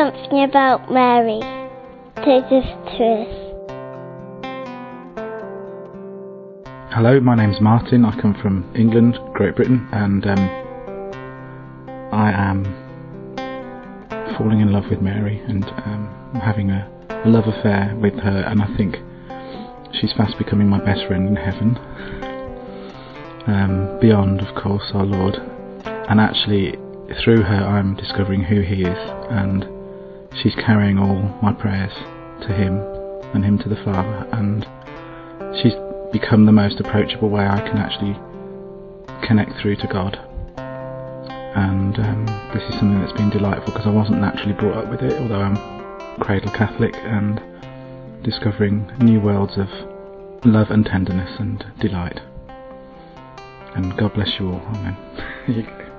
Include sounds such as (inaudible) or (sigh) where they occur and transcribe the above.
something about Mary. Hello, my name's Martin. I come from England, Great Britain, and um, I am falling in love with Mary and um, having a, a love affair with her, and I think she's fast becoming my best friend in heaven. Um, beyond, of course, our Lord. And actually, through her, I'm discovering who He is, and she's carrying all my prayers to Him and Him to the Father, and she's become the most approachable way I can actually connect through to God. And um, this is something that's been delightful because I wasn't naturally brought up with it, although I'm cradle Catholic and discovering new worlds of love and tenderness and delight. And God bless you all. Amen. (laughs)